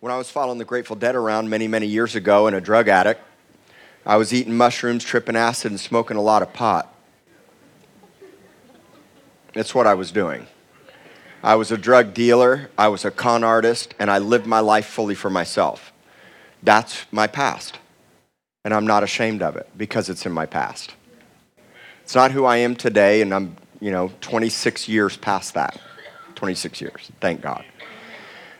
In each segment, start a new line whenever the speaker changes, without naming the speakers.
When I was following the Grateful Dead around many, many years ago and a drug addict, I was eating mushrooms, tripping acid, and smoking a lot of pot. That's what I was doing. I was a drug dealer, I was a con artist, and I lived my life fully for myself. That's my past. And I'm not ashamed of it because it's in my past. It's not who I am today, and I'm, you know, 26 years past that. 26 years, thank God.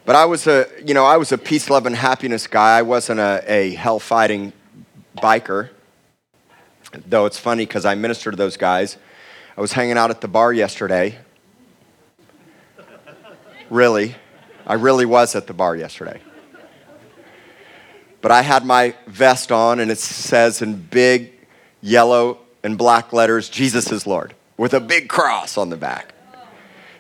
But I was a, you know, I was a peace, love, and happiness guy. I wasn't a, a hell fighting biker. Though it's funny because I minister to those guys. I was hanging out at the bar yesterday. Really. I really was at the bar yesterday. But I had my vest on, and it says in big yellow and black letters, Jesus is Lord, with a big cross on the back.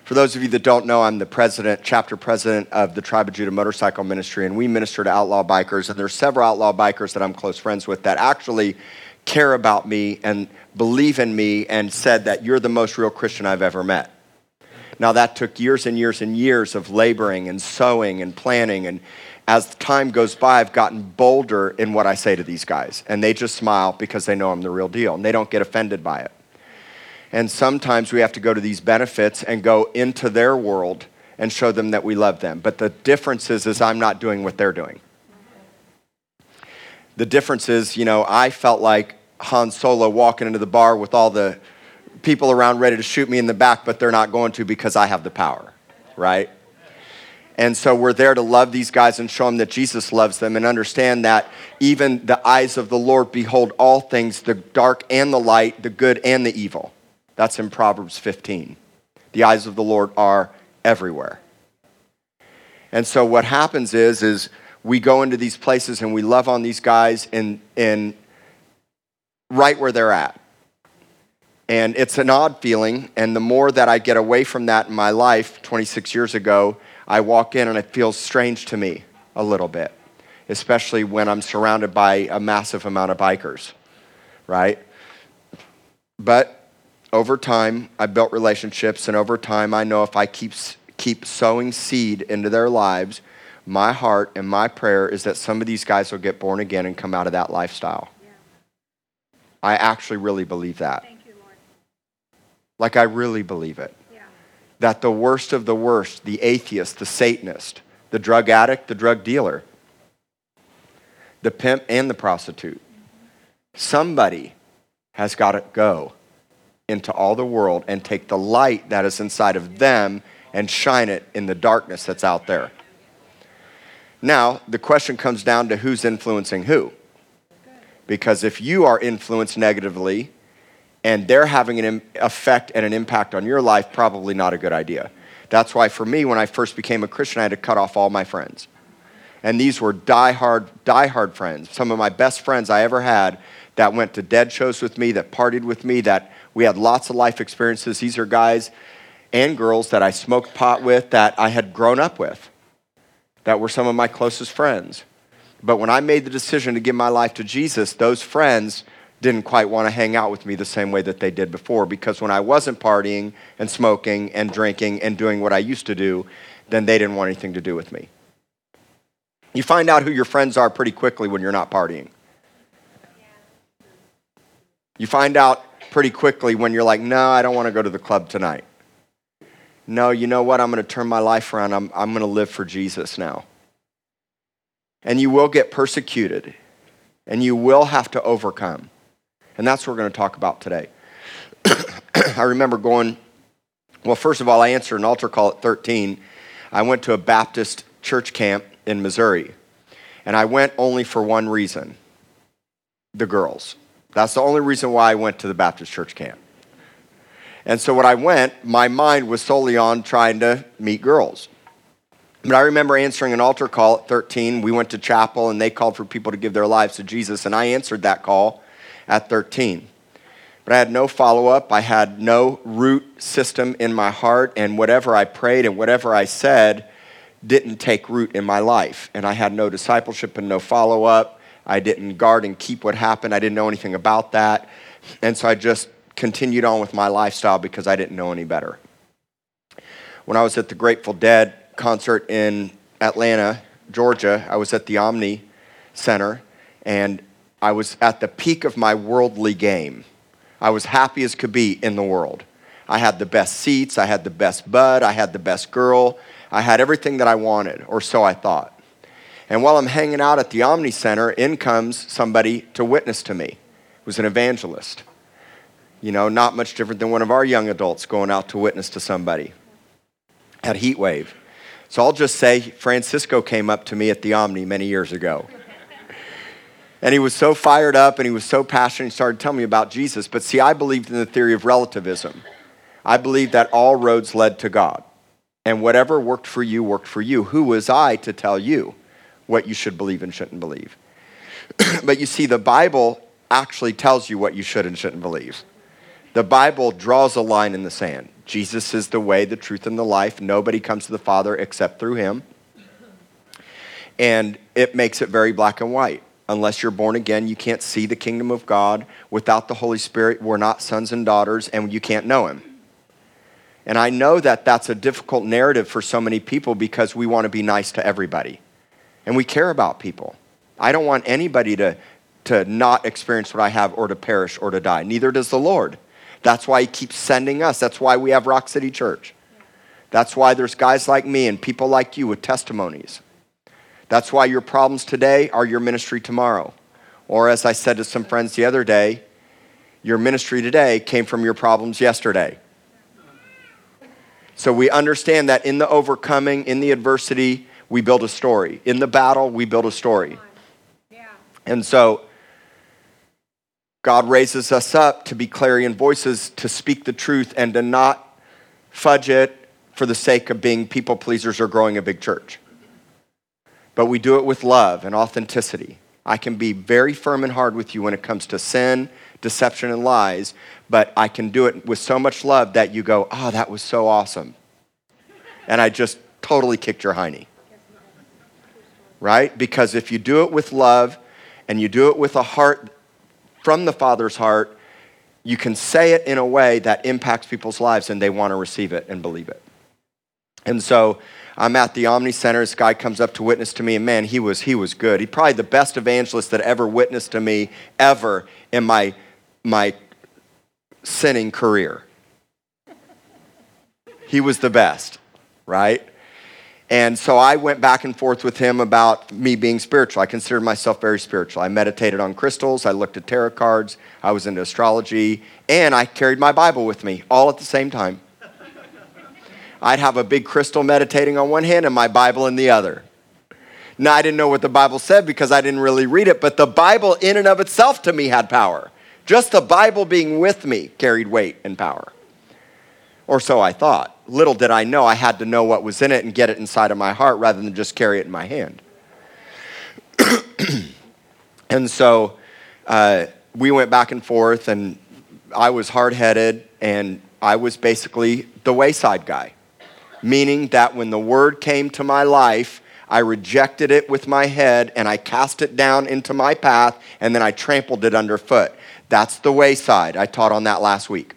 For those of you that don't know, I'm the president, chapter president of the Tribe of Judah Motorcycle Ministry, and we minister to outlaw bikers. And there's several outlaw bikers that I'm close friends with that actually care about me and believe in me and said that you're the most real Christian I've ever met. Now, that took years and years and years of laboring and sowing and planning. And as time goes by, I've gotten bolder in what I say to these guys. And they just smile because they know I'm the real deal and they don't get offended by it. And sometimes we have to go to these benefits and go into their world and show them that we love them. But the difference is, is I'm not doing what they're doing. The difference is, you know, I felt like Han Solo walking into the bar with all the people around ready to shoot me in the back, but they're not going to because I have the power, right? And so we're there to love these guys and show them that Jesus loves them and understand that even the eyes of the Lord behold all things, the dark and the light, the good and the evil. That's in Proverbs 15. The eyes of the Lord are everywhere. And so what happens is, is we go into these places and we love on these guys in, in right where they're at. And it's an odd feeling. And the more that I get away from that in my life, 26 years ago, I walk in and it feels strange to me a little bit, especially when I'm surrounded by a massive amount of bikers, right? But over time, I built relationships, and over time, I know if I keep, keep sowing seed into their lives, my heart and my prayer is that some of these guys will get born again and come out of that lifestyle. Yeah. I actually really believe that. You, like, I really believe it. Yeah. That the worst of the worst, the atheist, the Satanist, the drug addict, the drug dealer, the pimp, and the prostitute, mm-hmm. somebody has got to go into all the world and take the light that is inside of them and shine it in the darkness that's out there. Now, the question comes down to who's influencing who. Because if you are influenced negatively and they're having an effect and an impact on your life, probably not a good idea. That's why for me, when I first became a Christian, I had to cut off all my friends. And these were die-hard, die-hard friends. Some of my best friends I ever had that went to dead shows with me, that partied with me, that we had lots of life experiences. These are guys and girls that I smoked pot with that I had grown up with, that were some of my closest friends. But when I made the decision to give my life to Jesus, those friends didn't quite want to hang out with me the same way that they did before because when I wasn't partying and smoking and drinking and doing what I used to do, then they didn't want anything to do with me. You find out who your friends are pretty quickly when you're not partying. You find out pretty quickly when you're like, no, I don't want to go to the club tonight. No, you know what? I'm going to turn my life around. I'm, I'm going to live for Jesus now. And you will get persecuted, and you will have to overcome. And that's what we're going to talk about today. I remember going, well, first of all, I answered an altar call at 13. I went to a Baptist church camp in Missouri. And I went only for one reason the girls. That's the only reason why I went to the Baptist church camp. And so when I went, my mind was solely on trying to meet girls. But I remember answering an altar call at 13. We went to chapel and they called for people to give their lives to Jesus. And I answered that call at 13. But I had no follow up. I had no root system in my heart. And whatever I prayed and whatever I said didn't take root in my life. And I had no discipleship and no follow up. I didn't guard and keep what happened. I didn't know anything about that. And so I just continued on with my lifestyle because I didn't know any better. When I was at the Grateful Dead concert in Atlanta Georgia. I was at the Omni Center, and I was at the peak of my worldly game. I was happy as could be in the world. I had the best seats, I had the best bud, I had the best girl, I had everything that I wanted, or so I thought. And while I'm hanging out at the Omni Center, in comes somebody to witness to me. It was an evangelist. You know, not much different than one of our young adults going out to witness to somebody at Heatwave. So I'll just say Francisco came up to me at the Omni many years ago. And he was so fired up and he was so passionate, he started telling me about Jesus. But see, I believed in the theory of relativism. I believed that all roads led to God. And whatever worked for you, worked for you. Who was I to tell you what you should believe and shouldn't believe? but you see, the Bible actually tells you what you should and shouldn't believe. The Bible draws a line in the sand. Jesus is the way, the truth, and the life. Nobody comes to the Father except through him. And it makes it very black and white. Unless you're born again, you can't see the kingdom of God. Without the Holy Spirit, we're not sons and daughters, and you can't know him. And I know that that's a difficult narrative for so many people because we want to be nice to everybody and we care about people. I don't want anybody to, to not experience what I have or to perish or to die. Neither does the Lord. That's why He keeps sending us. That's why we have Rock City Church. That's why there's guys like me and people like you with testimonies. That's why your problems today are your ministry tomorrow. Or, as I said to some friends the other day, your ministry today came from your problems yesterday. So we understand that in the overcoming, in the adversity, we build a story. In the battle, we build a story. And so God raises us up to be clarion voices, to speak the truth, and to not fudge it for the sake of being people pleasers or growing a big church. But we do it with love and authenticity. I can be very firm and hard with you when it comes to sin, deception, and lies, but I can do it with so much love that you go, oh, that was so awesome. And I just totally kicked your hiney. Right? Because if you do it with love and you do it with a heart from the Father's heart, you can say it in a way that impacts people's lives and they want to receive it and believe it. And so I'm at the Omni Center. This guy comes up to witness to me, and man, he was, he was good. He probably the best evangelist that ever witnessed to me ever in my, my sinning career. He was the best, right? And so I went back and forth with him about me being spiritual. I considered myself very spiritual. I meditated on crystals, I looked at tarot cards, I was into astrology, and I carried my Bible with me all at the same time. I'd have a big crystal meditating on one hand and my Bible in the other. Now, I didn't know what the Bible said because I didn't really read it, but the Bible in and of itself to me had power. Just the Bible being with me carried weight and power. Or so I thought. Little did I know I had to know what was in it and get it inside of my heart rather than just carry it in my hand. and so uh, we went back and forth, and I was hard headed, and I was basically the wayside guy, meaning that when the word came to my life, I rejected it with my head and I cast it down into my path and then I trampled it underfoot. That's the wayside. I taught on that last week.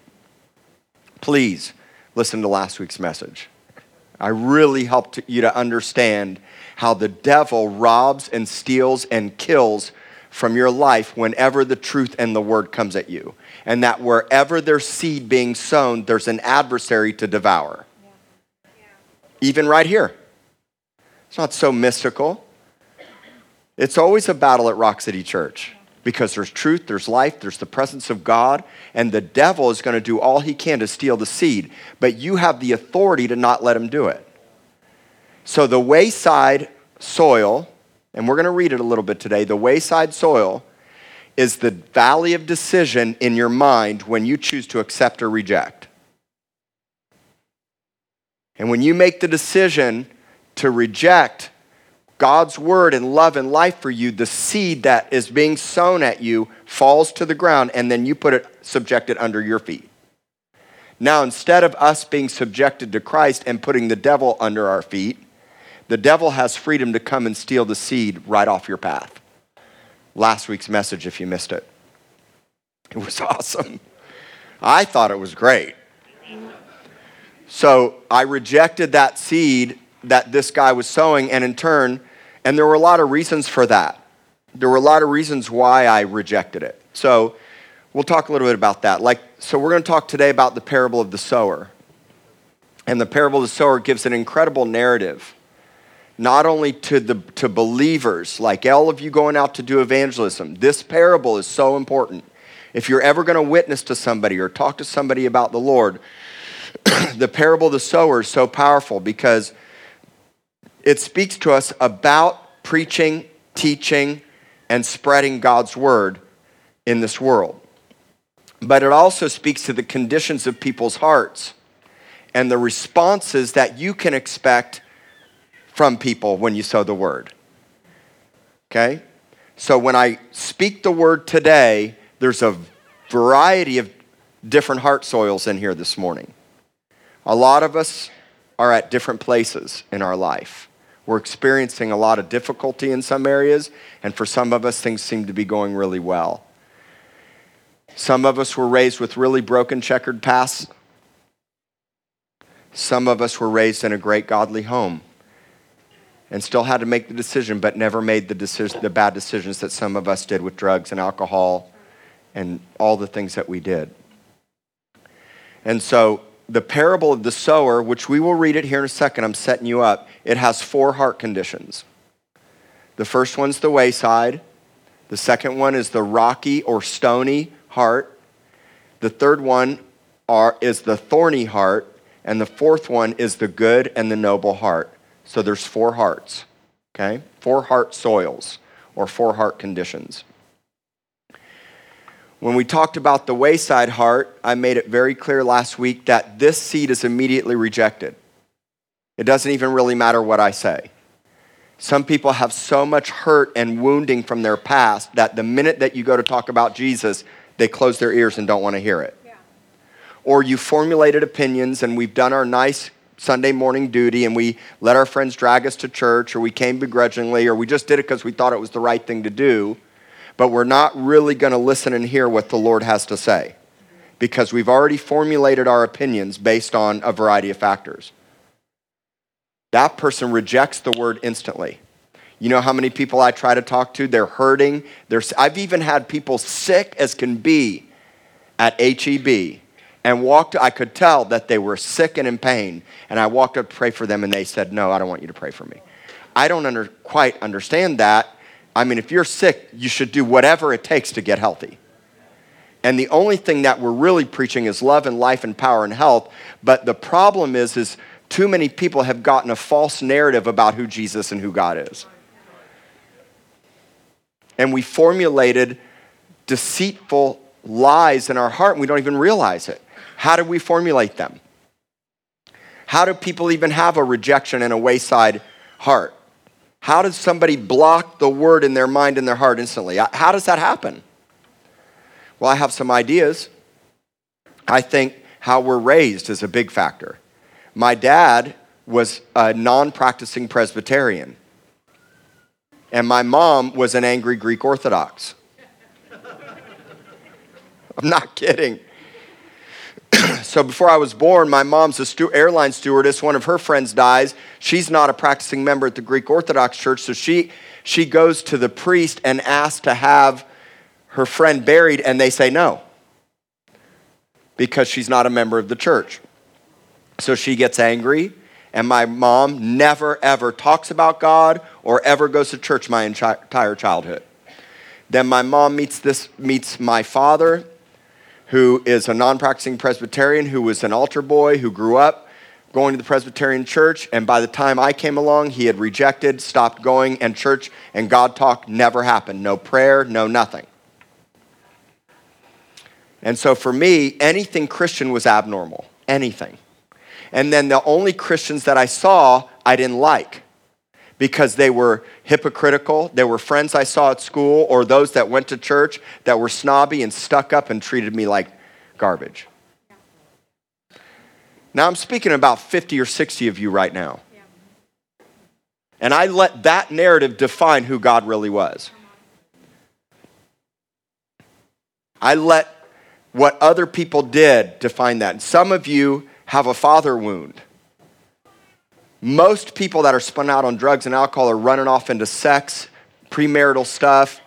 Please listen to last week's message. I really helped you to understand how the devil robs and steals and kills from your life whenever the truth and the word comes at you. And that wherever there's seed being sown, there's an adversary to devour. Yeah. Yeah. Even right here. It's not so mystical. It's always a battle at Rock City Church because there's truth, there's life, there's the presence of God, and the devil is going to do all he can to steal the seed, but you have the authority to not let him do it. So the wayside soil, and we're going to read it a little bit today, the wayside soil is the valley of decision in your mind when you choose to accept or reject. And when you make the decision to reject God's word and love and life for you, the seed that is being sown at you falls to the ground and then you put it, subject it under your feet. Now, instead of us being subjected to Christ and putting the devil under our feet, the devil has freedom to come and steal the seed right off your path. Last week's message, if you missed it, it was awesome. I thought it was great. So I rejected that seed that this guy was sowing, and in turn, And there were a lot of reasons for that. There were a lot of reasons why I rejected it. So we'll talk a little bit about that. Like, so we're going to talk today about the parable of the sower. And the parable of the sower gives an incredible narrative, not only to, the, to believers, like all of you going out to do evangelism. This parable is so important. If you're ever going to witness to somebody or talk to somebody about the Lord, the parable of the sower is so powerful because it speaks to us about preaching, teaching, and spreading God's word in this world. But it also speaks to the conditions of people's hearts and the responses that you can expect from people when you sow the word. Okay? So when I speak the word today, there's a variety of different heart soils in here this morning. A lot of us are at different places in our life. We're experiencing a lot of difficulty in some areas, and for some of us, things seem to be going really well. Some of us were raised with really broken, checkered pasts. Some of us were raised in a great, godly home and still had to make the decision, but never made the, decision, the bad decisions that some of us did with drugs and alcohol and all the things that we did. And so the parable of the sower, which we will read it here in a second, I'm setting you up, it has four heart conditions. The first one's the wayside, the second one is the rocky or stony heart, the third one are, is the thorny heart, and the fourth one is the good and the noble heart. So there's four hearts, okay? Four heart soils or four heart conditions. When we talked about the wayside heart, I made it very clear last week that this seed is immediately rejected. It doesn't even really matter what I say. Some people have so much hurt and wounding from their past that the minute that you go to talk about Jesus, they close their ears and don't want to hear it. Yeah. Or you formulated opinions and we've done our nice Sunday morning duty and we let our friends drag us to church or we came begrudgingly or we just did it because we thought it was the right thing to do but we're not really going to listen and hear what the Lord has to say because we've already formulated our opinions based on a variety of factors. That person rejects the word instantly. You know how many people I try to talk to? They're hurting. They're, I've even had people sick as can be at HEB and walked. I could tell that they were sick and in pain. And I walked up to pray for them, and they said, "No, I don't want you to pray for me." I don't under, quite understand that I mean, if you're sick, you should do whatever it takes to get healthy. And the only thing that we're really preaching is love and life and power and health. But the problem is, is too many people have gotten a false narrative about who Jesus and who God is. And we formulated deceitful lies in our heart and we don't even realize it. How do we formulate them? How do people even have a rejection and a wayside heart? How does somebody block the word in their mind and their heart instantly? How does that happen? Well, I have some ideas. I think how we're raised is a big factor. My dad was a non practicing Presbyterian, and my mom was an angry Greek Orthodox. I'm not kidding. so before I was born, my mom's a stu- airline stewardess. One of her friends dies. She's not a practicing member at the Greek Orthodox Church, so she she goes to the priest and asks to have her friend buried, and they say no because she's not a member of the church. So she gets angry, and my mom never ever talks about God or ever goes to church my entire childhood. Then my mom meets this meets my father who is a non practicing Presbyterian, who was an altar boy, who grew up going to the Presbyterian church. And by the time I came along, he had rejected, stopped going, and church and God talk never happened. No prayer, no nothing. And so for me, anything Christian was abnormal. Anything. And then the only Christians that I saw, I didn't like because they were hypocritical. They were friends I saw at school or those that went to church that were snobby and stuck up and treated me like garbage. Now I'm speaking about 50 or 60 of you right now. And I let that narrative define who God really was. I let what other people did define that. And some of you have a father wound Most people that are spun out on drugs and alcohol are running off into sex, premarital stuff.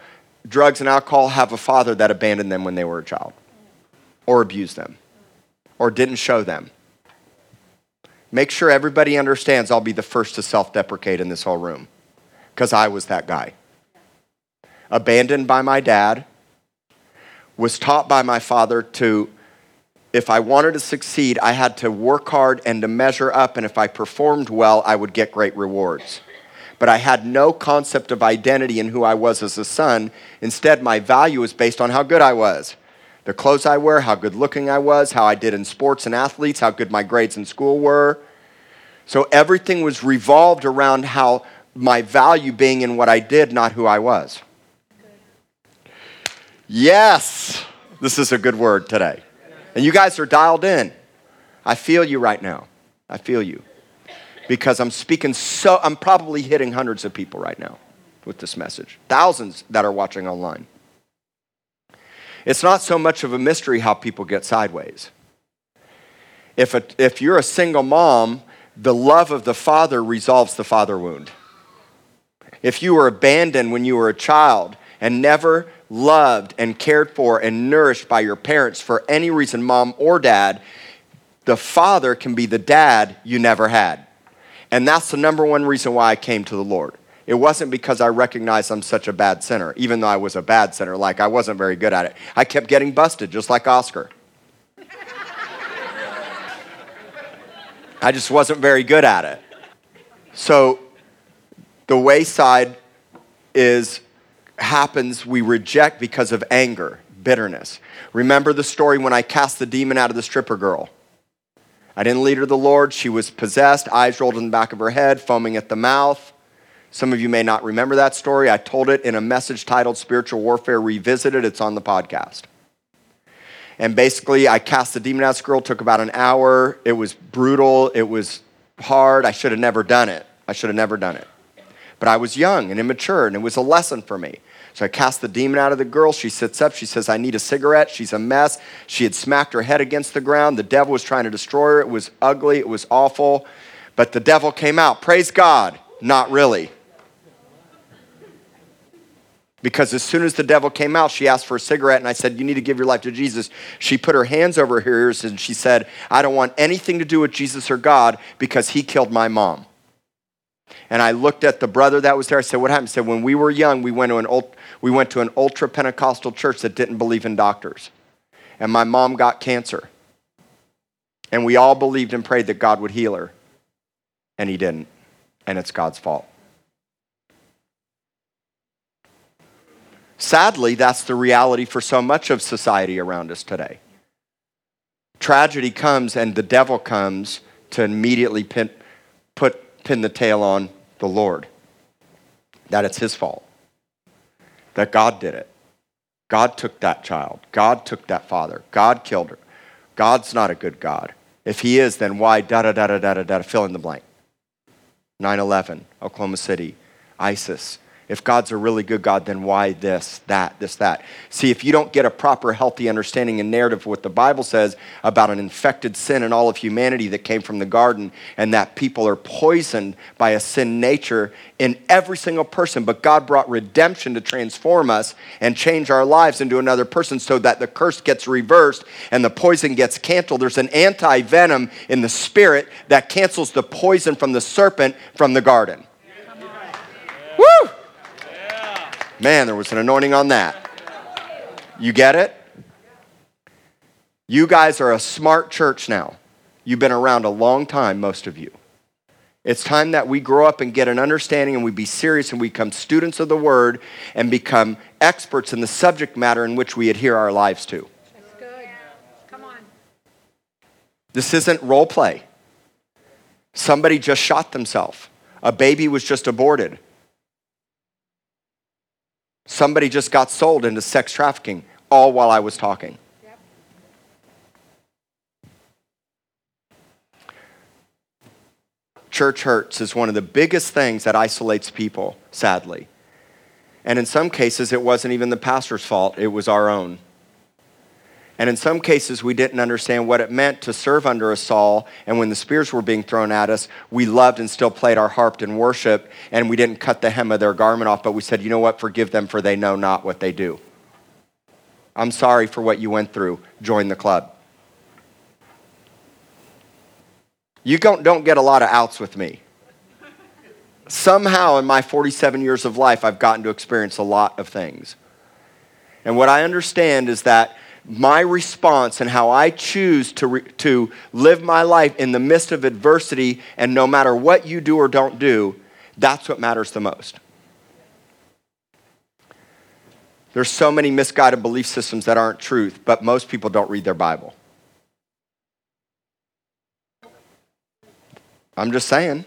Drugs and alcohol have a father that abandoned them when they were a child, or abused them, or didn't show them. Make sure everybody understands I'll be the first to self deprecate in this whole room, because I was that guy. Abandoned by my dad, was taught by my father to if I wanted to succeed, I had to work hard and to measure up, and if I performed well, I would get great rewards. But I had no concept of identity in who I was as a son. Instead, my value was based on how good I was the clothes I wear, how good looking I was, how I did in sports and athletes, how good my grades in school were. So everything was revolved around how my value being in what I did, not who I was. Yes, this is a good word today. And you guys are dialed in. I feel you right now. I feel you. Because I'm speaking so, I'm probably hitting hundreds of people right now with this message, thousands that are watching online. It's not so much of a mystery how people get sideways. If, a, if you're a single mom, the love of the father resolves the father wound. If you were abandoned when you were a child and never loved and cared for and nourished by your parents for any reason, mom or dad, the father can be the dad you never had. And that's the number one reason why I came to the Lord. It wasn't because I recognized I'm such a bad sinner, even though I was a bad sinner, like I wasn't very good at it. I kept getting busted, just like Oscar. I just wasn't very good at it. So the wayside is happens, we reject because of anger, bitterness. Remember the story when I cast the demon out of the stripper girl? I didn't lead her to the Lord. She was possessed, eyes rolled in the back of her head, foaming at the mouth. Some of you may not remember that story. I told it in a message titled Spiritual Warfare Revisited. It's on the podcast. And basically, I cast the demon out girl. Took about an hour. It was brutal. It was hard. I should have never done it. I should have never done it. But I was young and immature, and it was a lesson for me. So I cast the demon out of the girl. She sits up. She says, I need a cigarette. She's a mess. She had smacked her head against the ground. The devil was trying to destroy her. It was ugly. It was awful. But the devil came out. Praise God. Not really. Because as soon as the devil came out, she asked for a cigarette, and I said, You need to give your life to Jesus. She put her hands over her ears and she said, I don't want anything to do with Jesus or God because he killed my mom. And I looked at the brother that was there. I said, What happened? He said, When we were young, we went to an we went to an ultra Pentecostal church that didn't believe in doctors. And my mom got cancer. And we all believed and prayed that God would heal her. And he didn't. And it's God's fault. Sadly, that's the reality for so much of society around us today. Tragedy comes and the devil comes to immediately pin, put, pin the tail on the Lord, that it's his fault that God did it. God took that child. God took that father. God killed her. God's not a good God. If he is, then why da da da da da da da fill in the blank? 9 11, Oklahoma City, ISIS, if God's a really good God, then why this, that, this, that? See, if you don't get a proper, healthy understanding and narrative of what the Bible says about an infected sin in all of humanity that came from the garden and that people are poisoned by a sin nature in every single person, but God brought redemption to transform us and change our lives into another person so that the curse gets reversed and the poison gets canceled. There's an anti venom in the spirit that cancels the poison from the serpent from the garden. Woo! Man, there was an anointing on that. You get it? You guys are a smart church now. You've been around a long time, most of you. It's time that we grow up and get an understanding and we be serious and we become students of the word and become experts in the subject matter in which we adhere our lives to.
That's good. Come on.
This isn't role play. Somebody just shot themselves. A baby was just aborted. Somebody just got sold into sex trafficking, all while I was talking.
Yep.
Church hurts is one of the biggest things that isolates people, sadly. And in some cases, it wasn't even the pastor's fault, it was our own. And in some cases, we didn't understand what it meant to serve under a Saul. And when the spears were being thrown at us, we loved and still played our harp in worship. And we didn't cut the hem of their garment off, but we said, you know what? Forgive them, for they know not what they do. I'm sorry for what you went through. Join the club. You don't, don't get a lot of outs with me. Somehow in my 47 years of life, I've gotten to experience a lot of things. And what I understand is that my response and how I choose to, re- to live my life in the midst of adversity, and no matter what you do or don't do, that's what matters the most. There's so many misguided belief systems that aren't truth, but most people don't read their Bible. I'm just saying.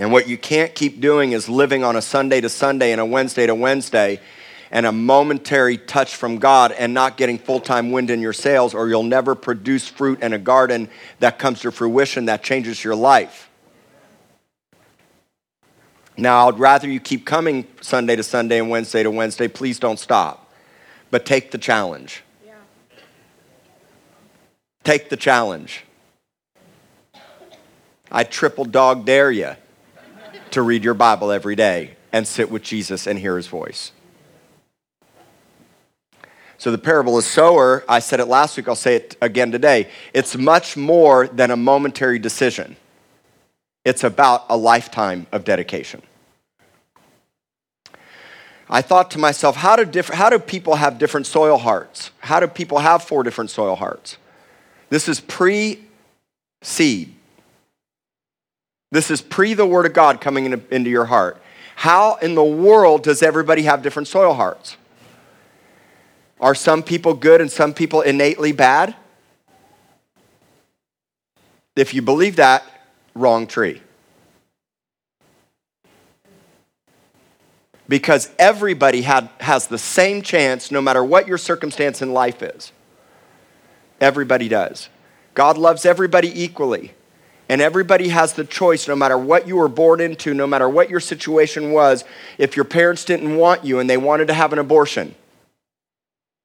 And what you can't keep doing is living on a Sunday to Sunday and a Wednesday to Wednesday and a momentary touch from God and not getting full time wind in your sails, or you'll never produce fruit in a garden that comes to fruition that changes your life. Now, I'd rather you keep coming Sunday to Sunday and Wednesday to Wednesday. Please don't stop, but take the challenge.
Yeah.
Take the challenge. I triple dog dare you to read your Bible every day and sit with Jesus and hear his voice. So, the parable of sower, I said it last week, I'll say it again today. It's much more than a momentary decision, it's about a lifetime of dedication. I thought to myself, how do, diff- how do people have different soil hearts? How do people have four different soil hearts? This is pre seed. This is pre the Word of God coming into, into your heart. How in the world does everybody have different soil hearts? Are some people good and some people innately bad? If you believe that, wrong tree. Because everybody had, has the same chance no matter what your circumstance in life is. Everybody does. God loves everybody equally. And everybody has the choice, no matter what you were born into, no matter what your situation was, if your parents didn't want you and they wanted to have an abortion.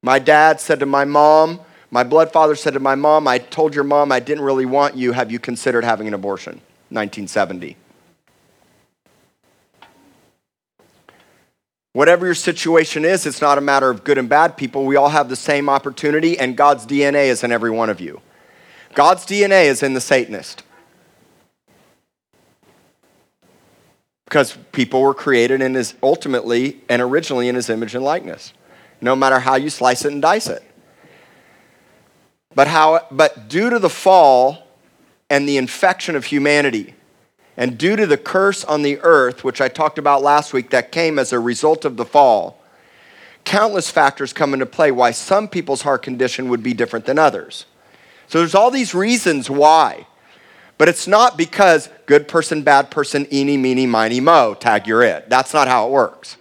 My dad said to my mom, my blood father said to my mom, I told your mom I didn't really want you. Have you considered having an abortion? 1970. Whatever your situation is, it's not a matter of good and bad people. We all have the same opportunity, and God's DNA is in every one of you. God's DNA is in the Satanist. Because people were created in his, ultimately and originally in his image and likeness, no matter how you slice it and dice it. But, how, but due to the fall and the infection of humanity, and due to the curse on the earth, which I talked about last week, that came as a result of the fall, countless factors come into play why some people's heart condition would be different than others. So there's all these reasons why. But it's not because good person, bad person, eeny, meeny, miny, mo, tag, you're it. That's not how it works.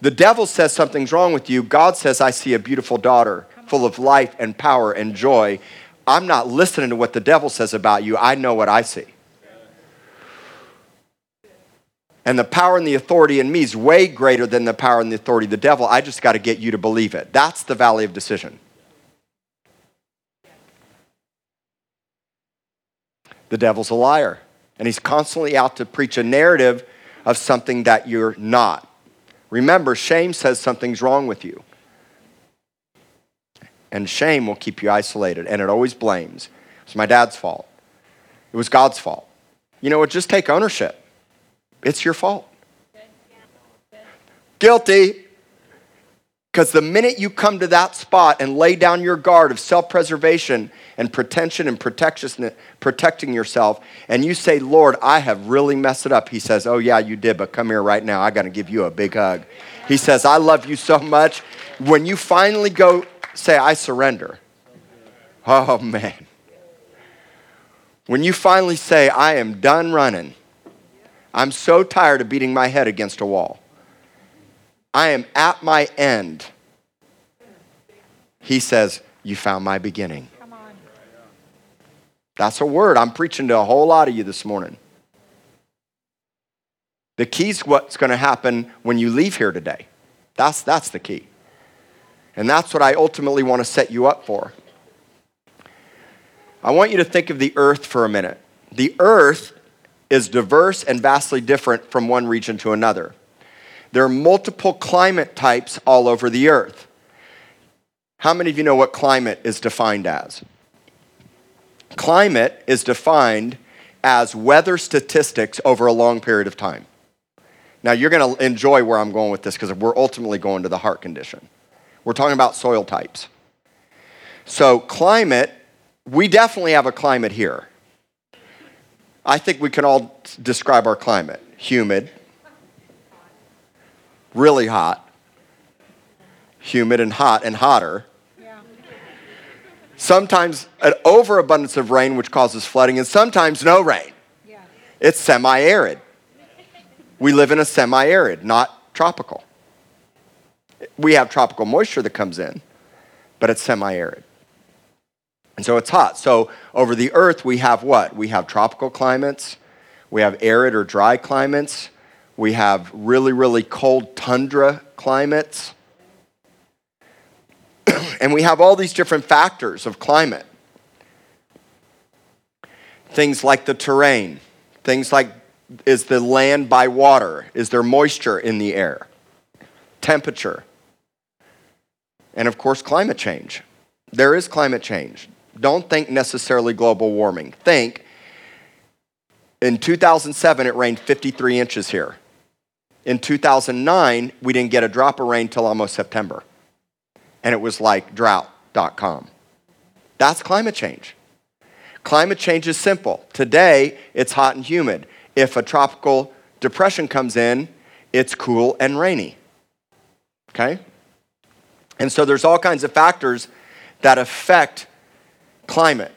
The devil says something's wrong with you. God says, I see a beautiful daughter full of life and power and joy. I'm not listening to what the devil says about you. I know what I see. And the power and the authority in me is way greater than the power and the authority of the devil. I just got to get you to believe it. That's the valley of decision. The devil's a liar, and he's constantly out to preach a narrative of something that you're not. Remember, shame says something's wrong with you. And shame will keep you isolated, and it always blames. It's my dad's fault. It was God's fault. You know what? Just take ownership. It's your fault. Guilty. Because the minute you come to that spot and lay down your guard of self preservation and protection and protecting yourself, and you say, Lord, I have really messed it up, He says, Oh, yeah, you did, but come here right now. I got to give you a big hug. He says, I love you so much. When you finally go say, I surrender, oh, man. When you finally say, I am done running, I'm so tired of beating my head against a wall. I am at my end. He says, You found my beginning. That's a word. I'm preaching to a whole lot of you this morning. The key's what's going to happen when you leave here today. That's, that's the key. And that's what I ultimately want to set you up for. I want you to think of the earth for a minute. The earth is diverse and vastly different from one region to another. There are multiple climate types all over the earth. How many of you know what climate is defined as? Climate is defined as weather statistics over a long period of time. Now, you're going to enjoy where I'm going with this because we're ultimately going to the heart condition. We're talking about soil types. So, climate, we definitely have a climate here. I think we can all describe our climate humid, really hot, humid and hot and hotter.
Yeah.
Sometimes an overabundance of rain, which causes flooding, and sometimes no rain.
Yeah.
It's semi arid. We live in a semi arid, not tropical. We have tropical moisture that comes in, but it's semi arid. And so it's hot. So over the earth, we have what? We have tropical climates, we have arid or dry climates, we have really, really cold tundra climates, and we have all these different factors of climate. Things like the terrain, things like is the land by water? Is there moisture in the air? Temperature. And of course, climate change. There is climate change. Don't think necessarily global warming. Think in 2007, it rained 53 inches here. In 2009, we didn't get a drop of rain till almost September. And it was like drought.com. That's climate change. Climate change is simple. Today, it's hot and humid. If a tropical depression comes in, it's cool and rainy. Okay? And so there's all kinds of factors that affect climate.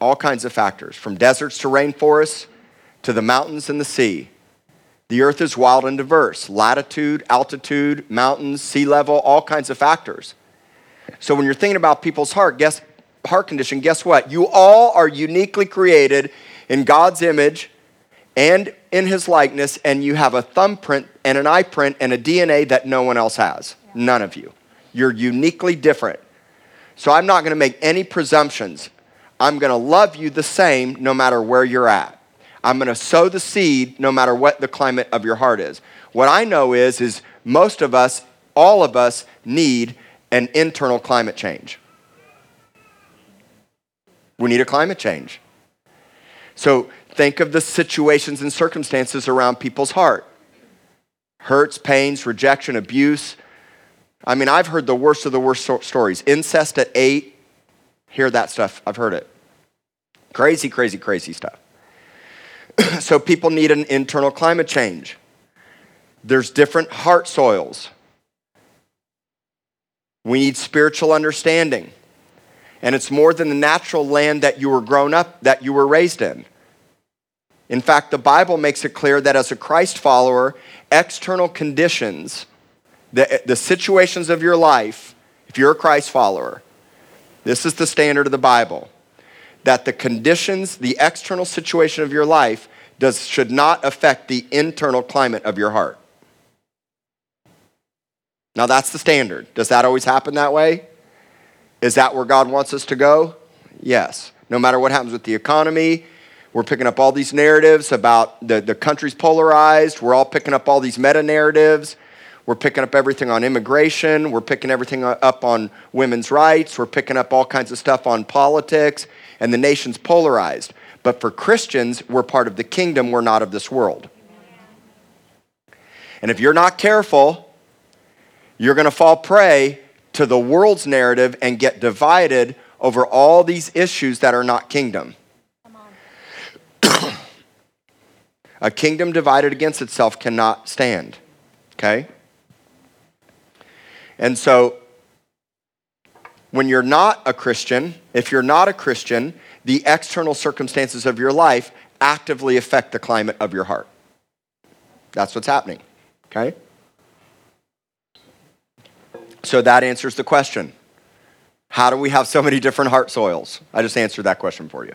All kinds of factors, from deserts to rainforests to the mountains and the sea. The earth is wild and diverse latitude, altitude, mountains, sea level, all kinds of factors. So when you're thinking about people's heart, guess, heart condition, guess what? You all are uniquely created in God's image and in his likeness, and you have a thumbprint and an eye print and a DNA that no one else has. None of you. You're uniquely different. So I'm not going to make any presumptions. I'm going to love you the same no matter where you're at. I'm going to sow the seed no matter what the climate of your heart is. What I know is is most of us, all of us need an internal climate change. We need a climate change. So think of the situations and circumstances around people's heart hurts, pains, rejection, abuse. I mean, I've heard the worst of the worst stories. Incest at eight, hear that stuff. I've heard it. Crazy, crazy, crazy stuff. so people need an internal climate change. There's different heart soils. We need spiritual understanding. And it's more than the natural land that you were grown up, that you were raised in. In fact, the Bible makes it clear that as a Christ follower, external conditions, the, the situations of your life, if you're a Christ follower, this is the standard of the Bible, that the conditions, the external situation of your life does, should not affect the internal climate of your heart. Now, that's the standard. Does that always happen that way? Is that where God wants us to go? Yes. No matter what happens with the economy, we're picking up all these narratives about the, the country's polarized. We're all picking up all these meta narratives. We're picking up everything on immigration. We're picking everything up on women's rights. We're picking up all kinds of stuff on politics. And the nation's polarized. But for Christians, we're part of the kingdom. We're not of this world. And if you're not careful, you're going to fall prey to the world's narrative and get divided over all these issues that are not kingdom. A kingdom divided against itself cannot stand. Okay? And so, when you're not a Christian, if you're not a Christian, the external circumstances of your life actively affect the climate of your heart. That's what's happening. Okay? So that answers the question. How do we have so many different heart soils? I just answered that question for you.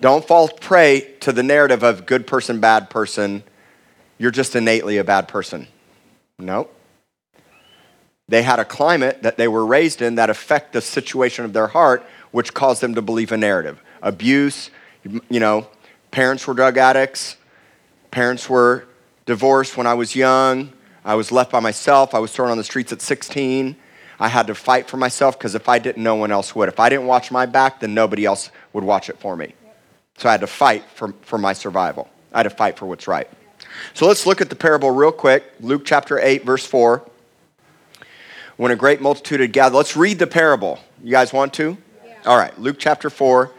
Don't fall prey to the narrative of good person, bad person. You're just innately a bad person. No. They had a climate that they were raised in that affect the situation of their heart, which caused them to believe a narrative. Abuse, you know, parents were drug addicts, parents were divorced when I was young, I was left by myself, I was thrown on the streets at 16. I had to fight for myself because if I didn't, no one else would. If I didn't watch my back, then nobody else would watch it for me. So I had to fight for, for my survival. I had to fight for what's right. So let's look at the parable real quick. Luke chapter 8, verse 4. When a great multitude had gathered, let's read the parable. You guys want to? Yeah. All right, Luke chapter 4,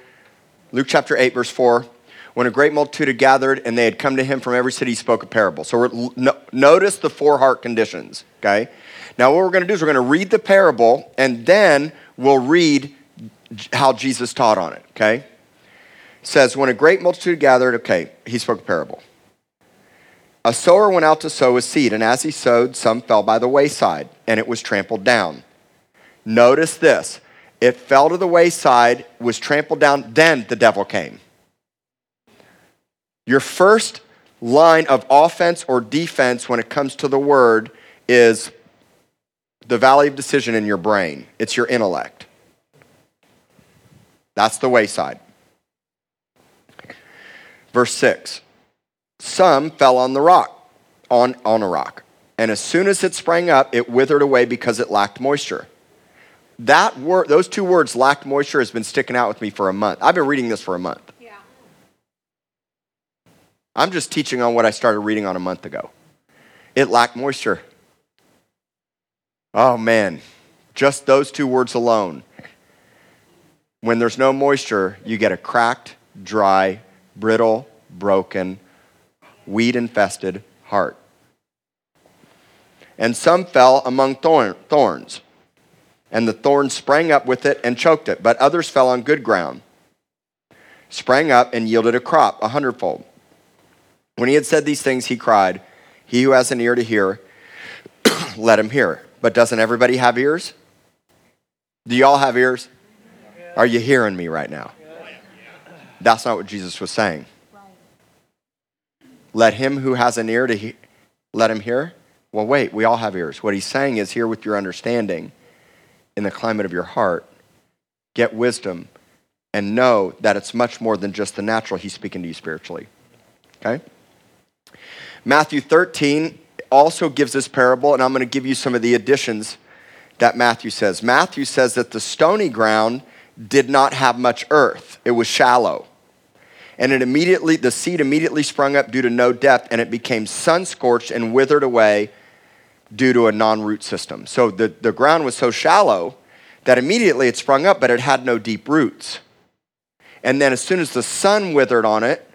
Luke chapter 8, verse 4. When a great multitude had gathered and they had come to him from every city, he spoke a parable. So no, notice the four heart conditions, okay? Now, what we're going to do is we're going to read the parable and then we'll read how Jesus taught on it, okay? It says, When a great multitude gathered, okay, he spoke a parable. A sower went out to sow his seed, and as he sowed, some fell by the wayside, and it was trampled down. Notice this it fell to the wayside, was trampled down, then the devil came. Your first line of offense or defense when it comes to the word is the valley of decision in your brain, it's your intellect. That's the wayside. Verse 6 Some fell on the rock, on, on a rock. And as soon as it sprang up, it withered away because it lacked moisture. That word, those two words, lacked moisture, has been sticking out with me for a month. I've been reading this for a month. Yeah. I'm just teaching on what I started reading on a month ago. It lacked moisture. Oh man, just those two words alone. When there's no moisture, you get a cracked, dry, brittle, broken, weed infested heart. And some fell among thorns, and the thorns sprang up with it and choked it, but others fell on good ground, sprang up and yielded a crop, a hundredfold. When he had said these things, he cried, He who has an ear to hear, let him hear. But doesn't everybody have ears? Do y'all have ears? Are you hearing me right now? That's not what Jesus was saying. Let him who has an ear to he- let him hear. Well, wait, we all have ears. What he's saying is here with your understanding in the climate of your heart, get wisdom and know that it's much more than just the natural. He's speaking to you spiritually. Okay? Matthew 13 also gives this parable, and I'm going to give you some of the additions that Matthew says. Matthew says that the stony ground did not have much earth, it was shallow. And it immediately, the seed immediately sprung up due to no depth, and it became sun scorched and withered away due to a non root system. So the, the ground was so shallow that immediately it sprung up, but it had no deep roots. And then as soon as the sun withered on it,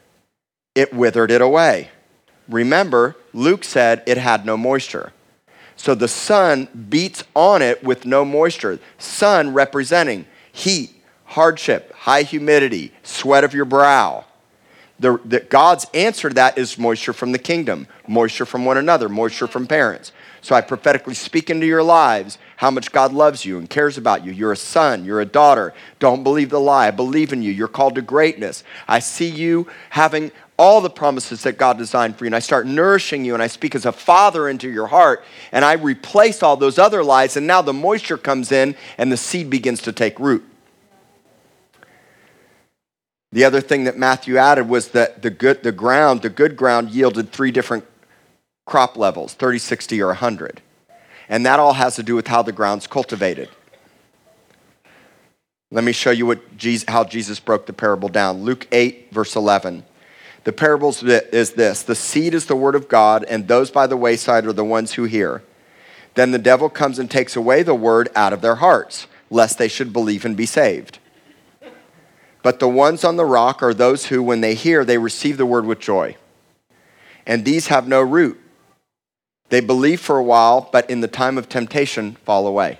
it withered it away. Remember, Luke said it had no moisture. So the sun beats on it with no moisture. Sun representing heat, hardship, high humidity, sweat of your brow. The, the, God's answer to that is moisture from the kingdom, moisture from one another, moisture from parents. So I prophetically speak into your lives how much God loves you and cares about you. You're a son, you're a daughter. Don't believe the lie. I believe in you. You're called to greatness. I see you having all the promises that God designed for you. And I start nourishing you and I speak as a father into your heart. And I replace all those other lies. And now the moisture comes in and the seed begins to take root. The other thing that Matthew added was that the good, the ground, the good ground yielded three different crop levels 30, 60, or 100. And that all has to do with how the ground's cultivated. Let me show you what Jesus, how Jesus broke the parable down. Luke 8, verse 11. The parable is this the seed is the word of God, and those by the wayside are the ones who hear. Then the devil comes and takes away the word out of their hearts, lest they should believe and be saved. But the ones on the rock are those who, when they hear, they receive the word with joy. And these have no root. They believe for a while, but in the time of temptation, fall away.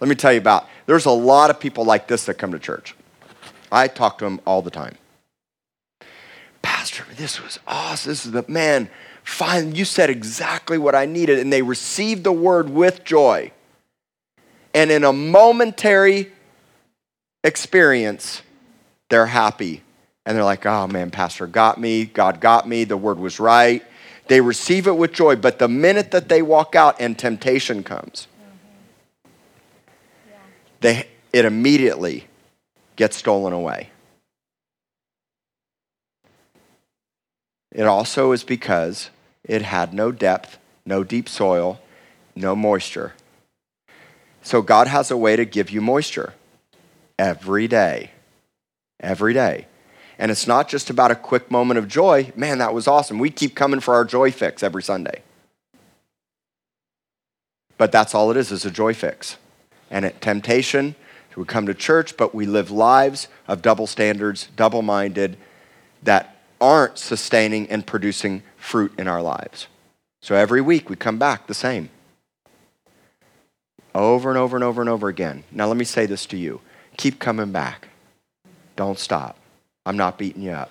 Let me tell you about there's a lot of people like this that come to church. I talk to them all the time. Pastor, this was awesome. This is the man. Fine, you said exactly what I needed. And they received the word with joy. And in a momentary experience, they're happy. And they're like, oh man, Pastor got me. God got me. The word was right. They receive it with joy, but the minute that they walk out and temptation comes, they, it immediately gets stolen away. It also is because it had no depth, no deep soil, no moisture. So God has a way to give you moisture every day. Every day. And it's not just about a quick moment of joy. Man, that was awesome. We keep coming for our joy fix every Sunday. But that's all it is, is a joy fix. And at temptation, we come to church, but we live lives of double standards, double minded, that aren't sustaining and producing fruit in our lives. So every week we come back the same. Over and over and over and over again. Now, let me say this to you keep coming back. Don't stop. I'm not beating you up.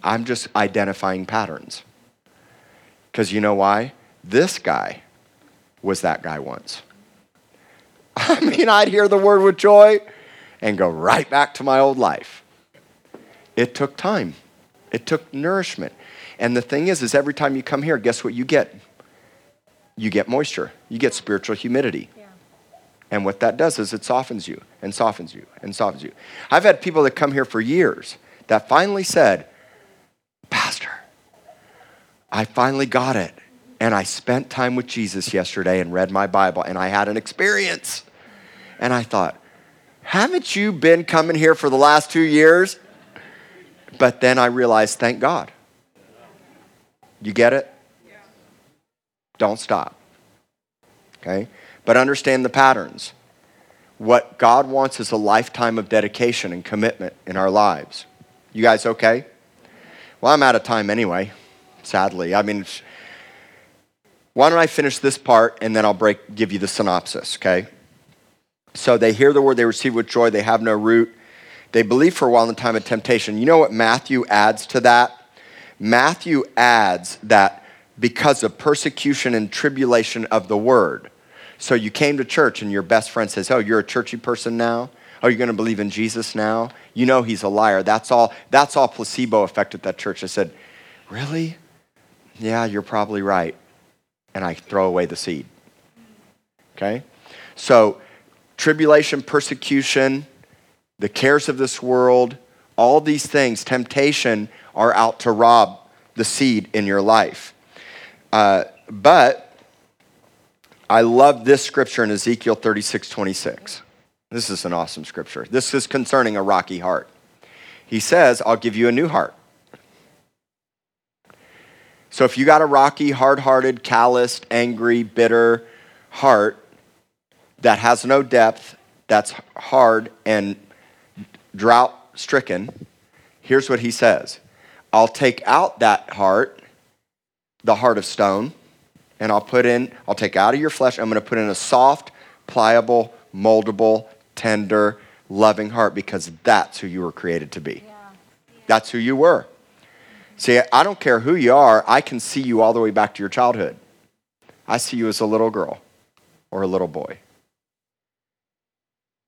I'm just identifying patterns. Because you know why? This guy was that guy once. I mean, I'd hear the word with joy and go right back to my old life. It took time. It took nourishment. And the thing is, is every time you come here, guess what you get? You get moisture. You get spiritual humidity. Yeah. And what that does is it softens you and softens you and softens you. I've had people that come here for years that finally said, Pastor, I finally got it. And I spent time with Jesus yesterday and read my Bible, and I had an experience. And I thought, haven't you been coming here for the last two years? But then I realized, thank God. You get it? Don't stop. Okay? But understand the patterns. What God wants is a lifetime of dedication and commitment in our lives. You guys okay? Well, I'm out of time anyway, sadly. I mean, why don't I finish this part and then I'll break, give you the synopsis, okay? So they hear the word, they receive with joy, they have no root. They believe for a while in the time of temptation. You know what Matthew adds to that? Matthew adds that because of persecution and tribulation of the word. So you came to church and your best friend says, Oh, you're a churchy person now? Oh, you're going to believe in Jesus now? You know he's a liar. That's all, that's all placebo effect at that church. I said, Really? Yeah, you're probably right. And I throw away the seed. Okay? So, tribulation, persecution, the cares of this world, all these things, temptation, are out to rob the seed in your life. Uh, but I love this scripture in Ezekiel 36 26. This is an awesome scripture. This is concerning a rocky heart. He says, I'll give you a new heart. So if you got a rocky, hard hearted, calloused, angry, bitter heart that has no depth, that's hard and drought stricken, here's what he says I'll take out that heart, the heart of stone, and I'll put in, I'll take out of your flesh, I'm going to put in a soft, pliable, moldable, tender, loving heart because that's who you were created to be. Yeah. That's who you were. See, I don't care who you are, I can see you all the way back to your childhood. I see you as a little girl or a little boy.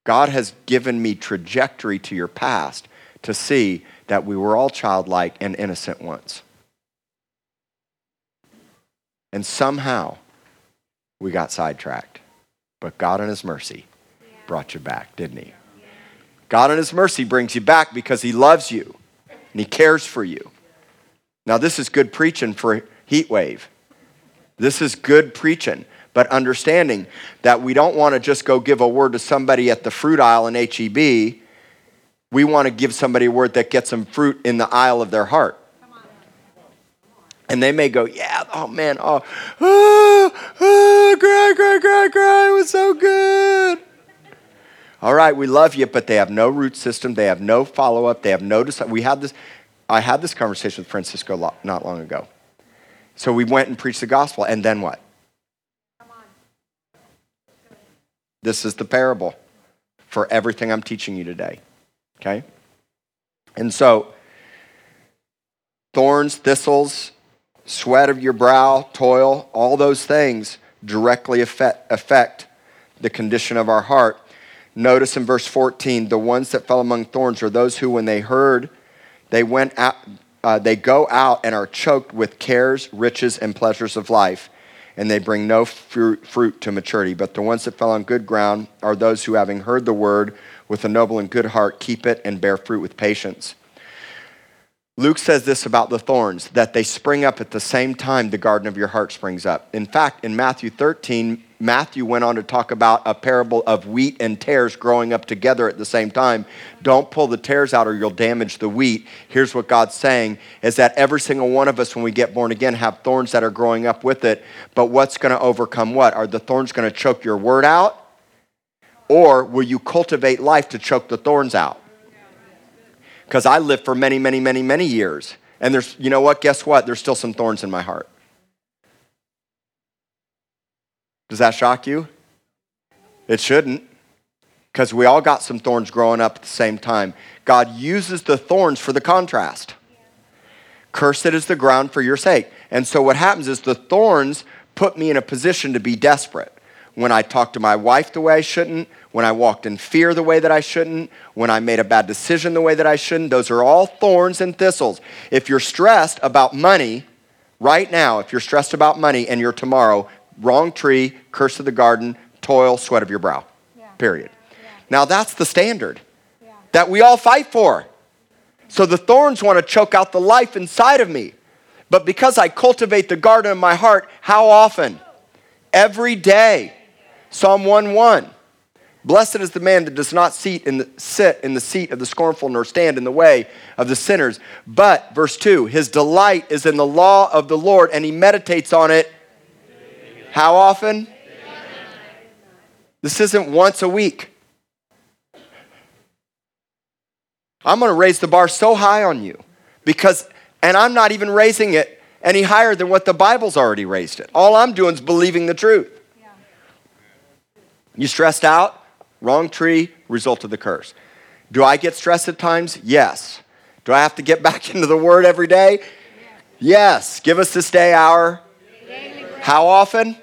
God has given me trajectory to your past to see that we were all childlike and innocent once. And somehow we got sidetracked. But God, in His mercy, brought you back, didn't He? God, in His mercy, brings you back because He loves you and He cares for you. Now, this is good preaching for heat wave. This is good preaching but understanding that we don't want to just go give a word to somebody at the fruit aisle in HEB. We want to give somebody a word that gets them fruit in the aisle of their heart. And they may go, yeah, oh man, oh, oh, oh, cry, cry, cry, cry, it was so good. All right, we love you, but they have no root system. They have no follow up. They have no. We had this. I had this conversation with Francisco not long ago. So we went and preached the gospel, and then what? Come on. This is the parable for everything I'm teaching you today. Okay? And so, thorns, thistles, sweat of your brow, toil, all those things directly affect, affect the condition of our heart. Notice in verse 14, the ones that fell among thorns are those who, when they heard, they went out, uh, they go out and are choked with cares, riches, and pleasures of life, and they bring no fruit, fruit to maturity. But the ones that fell on good ground are those who, having heard the word with a noble and good heart, keep it and bear fruit with patience. Luke says this about the thorns that they spring up at the same time the garden of your heart springs up. In fact, in Matthew 13, Matthew went on to talk about a parable of wheat and tares growing up together at the same time. Don't pull the tares out or you'll damage the wheat. Here's what God's saying is that every single one of us when we get born again have thorns that are growing up with it, but what's going to overcome what? Are the thorns going to choke your word out? Or will you cultivate life to choke the thorns out? Because I lived for many, many, many, many years. And there's, you know what? Guess what? There's still some thorns in my heart. Does that shock you? It shouldn't, because we all got some thorns growing up at the same time. God uses the thorns for the contrast. Cursed is the ground for your sake. And so what happens is the thorns put me in a position to be desperate. When I talk to my wife the way I shouldn't, when I walked in fear the way that I shouldn't, when I made a bad decision the way that I shouldn't. Those are all thorns and thistles. If you're stressed about money right now, if you're stressed about money and you're tomorrow, wrong tree, curse of the garden, toil, sweat of your brow. Yeah. Period. Yeah. Now that's the standard yeah. that we all fight for. So the thorns want to choke out the life inside of me. But because I cultivate the garden of my heart, how often? Every day. Psalm 1 1. Blessed is the man that does not in the, sit in the seat of the scornful, nor stand in the way of the sinners. But, verse 2, his delight is in the law of the Lord, and he meditates on it. How often? This isn't once a week. I'm going to raise the bar so high on you because, and I'm not even raising it any higher than what the Bible's already raised it. All I'm doing is believing the truth. You stressed out? Wrong tree, result of the curse. Do I get stressed at times? Yes. Do I have to get back into the word every day? Yes. Give us this day our. How often?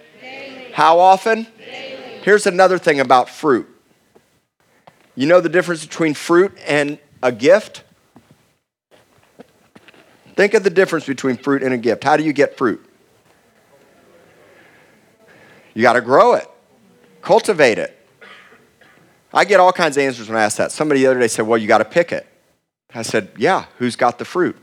How often? Here's another thing about fruit. You know the difference between fruit and a gift? Think of the difference between fruit and a gift. How do you get fruit? You got to grow it, cultivate it. I get all kinds of answers when I ask that. Somebody the other day said, Well, you got to pick it. I said, Yeah, who's got the fruit?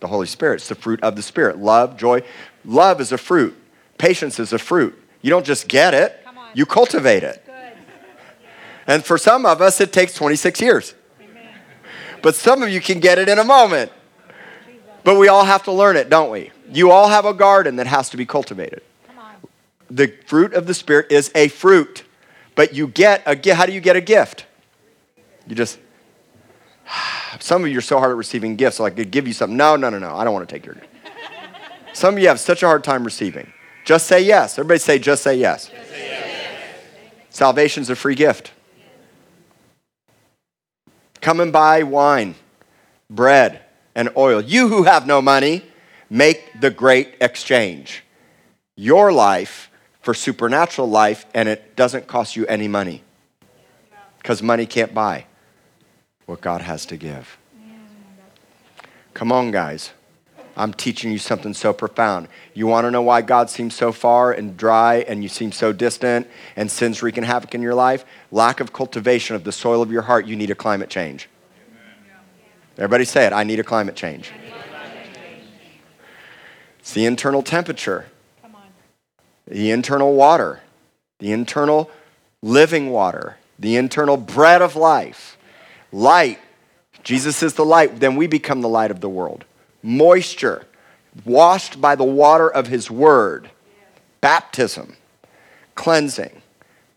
The Holy Spirit. It's the fruit of the Spirit. Love, joy. Love is a fruit, patience is a fruit. You don't just get it, you cultivate it. And for some of us, it takes 26 years. Amen. But some of you can get it in a moment. But we all have to learn it, don't we? You all have a garden that has to be cultivated. The fruit of the Spirit is a fruit. But you get a gift. How do you get a gift? You just, some of you are so hard at receiving gifts, like could give you something. No, no, no, no. I don't want to take your gift. Some of you have such a hard time receiving. Just say yes. Everybody say, just say yes. Just say yes. Salvation's a free gift. Come and buy wine, bread, and oil. You who have no money, make the great exchange. Your life for supernatural life, and it doesn't cost you any money because money can't buy what God has to give. Come on, guys. I'm teaching you something so profound. You want to know why God seems so far and dry and you seem so distant and sin's wreaking havoc in your life? Lack of cultivation of the soil of your heart. You need a climate change. Everybody say it I need a climate change. It's the internal temperature the internal water, the internal living water, the internal bread of life. Light, Jesus is the light, then we become the light of the world. Moisture, washed by the water of his word. Baptism, cleansing,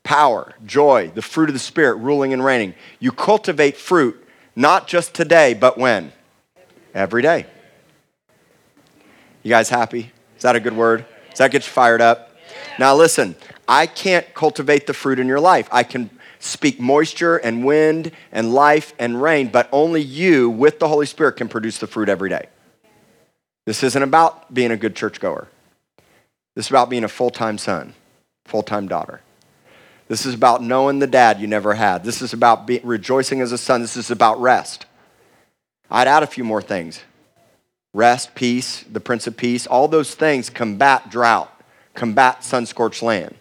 power, joy, the fruit of the Spirit ruling and reigning. You cultivate fruit, not just today, but when? Every day. You guys happy? Is that a good word? Does that get you fired up? Now, listen, I can't cultivate the fruit in your life. I can speak moisture and wind and life and rain, but only you with the Holy Spirit can produce the fruit every day. This isn't about being a good churchgoer. This is about being a full time son, full time daughter. This is about knowing the dad you never had. This is about be- rejoicing as a son. This is about rest. I'd add a few more things. rest, peace, the Prince of Peace, all those things combat drought, combat sun scorched land.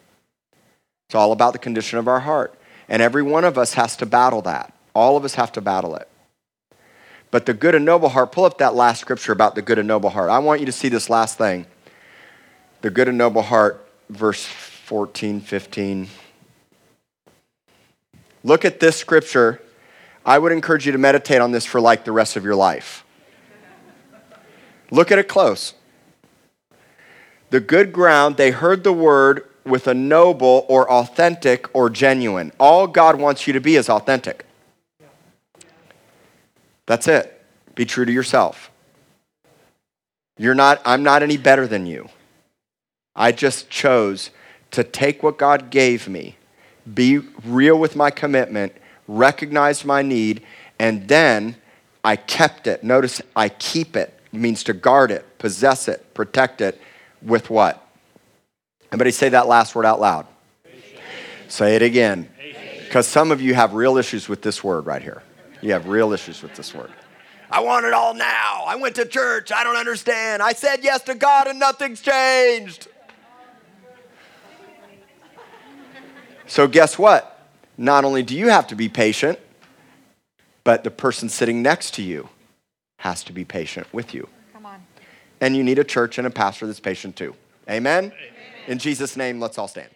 It's all about the condition of our heart. And every one of us has to battle that. All of us have to battle it. But the good and noble heart, pull up that last scripture about the good and noble heart. I want you to see this last thing. The good and noble heart, verse 14, 15. Look at this scripture. I would encourage you to meditate on this for like the rest of your life. Look at it close. The good ground, they heard the word with a noble or authentic or genuine. All God wants you to be is authentic. That's it. Be true to yourself. You're not, I'm not any better than you. I just chose to take what God gave me, be real with my commitment, recognize my need, and then I kept it. Notice I keep it. it means to guard it, possess it, protect it with what? Everybody say that last word out loud. Say it again. Because some of you have real issues with this word right here. You have real issues with this word. I want it all now. I went to church. I don't understand. I said yes to God and nothing's changed. So, guess what? Not only do you have to be patient, but the person sitting next to you has to be patient with you. And you need a church and a pastor that's patient too. Amen? Amen. In Jesus' name, let's all stand.